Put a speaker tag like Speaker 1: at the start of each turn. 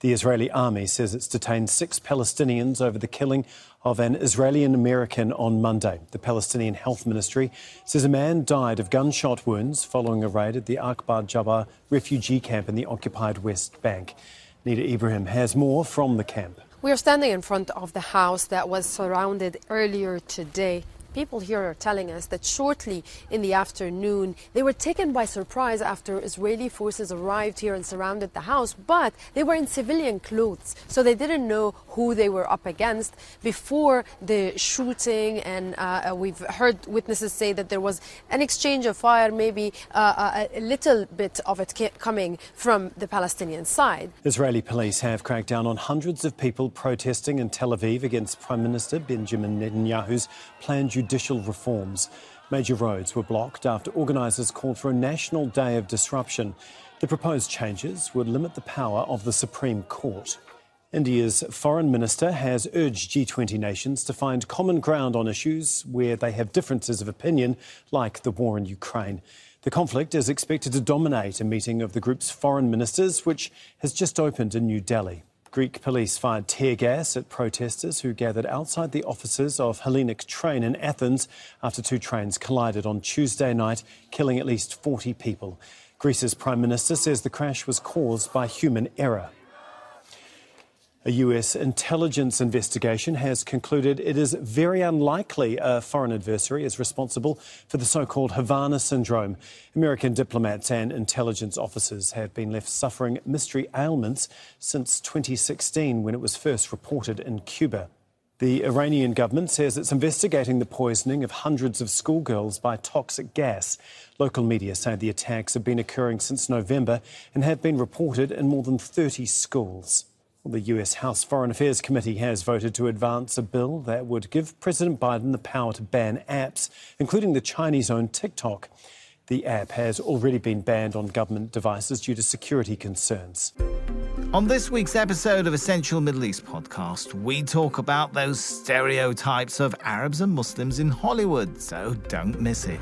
Speaker 1: The Israeli army says it's detained six Palestinians over the killing of an Israeli American on Monday. The Palestinian Health Ministry says a man died of gunshot wounds following a raid at the Aqabat Jabr refugee camp in the occupied West Bank. Nida Ibrahim has more from the camp.
Speaker 2: We are standing in front of the house that was surrounded earlier today People here are telling us that shortly in the afternoon, they were taken by surprise after Israeli forces arrived here and surrounded the house, but they were in civilian clothes, so they didn't know who they were up against before the shooting. And uh, uh we've heard witnesses say that there was an exchange of fire, maybe uh, uh a little bit of it coming from the Palestinian side.
Speaker 1: Israeli police have cracked down on hundreds of people protesting in Tel Aviv against Prime Minister Benjamin Netanyahu's planned judicial reforms. Major roads were blocked after organisers called for a national day of disruption. The proposed changes would limit the power of the Supreme Court. India's foreign minister has urged G20 nations to find common ground on issues where they have differences of opinion, like the war in Ukraine. The conflict is expected to dominate a meeting of the group's foreign ministers, which has just opened in New Delhi. Greek police fired tear gas at protesters who gathered outside the offices of Hellenic Train in Athens after two trains collided on Tuesday night, killing at least 40 people. Greece's Prime Minister says the crash was caused by human error. A US intelligence investigation has concluded it is very unlikely a foreign adversary is responsible for the so called Havana syndrome. American diplomats and intelligence officers have been left suffering mystery ailments since 2016 when it was first reported in Cuba. The Iranian government says it's investigating the poisoning of hundreds of schoolgirls by toxic gas. Local media say the attacks have been occurring since November and have been reported in more than 30 schools. The US House Foreign Affairs Committee has voted to advance a bill that would give President Biden the power to ban apps, including the Chinese owned TikTok. The app has already been banned on government devices due to security concerns.
Speaker 3: On this week's episode of Essential Middle East podcast, we talk about those stereotypes of Arabs and Muslims in Hollywood, so don't miss it.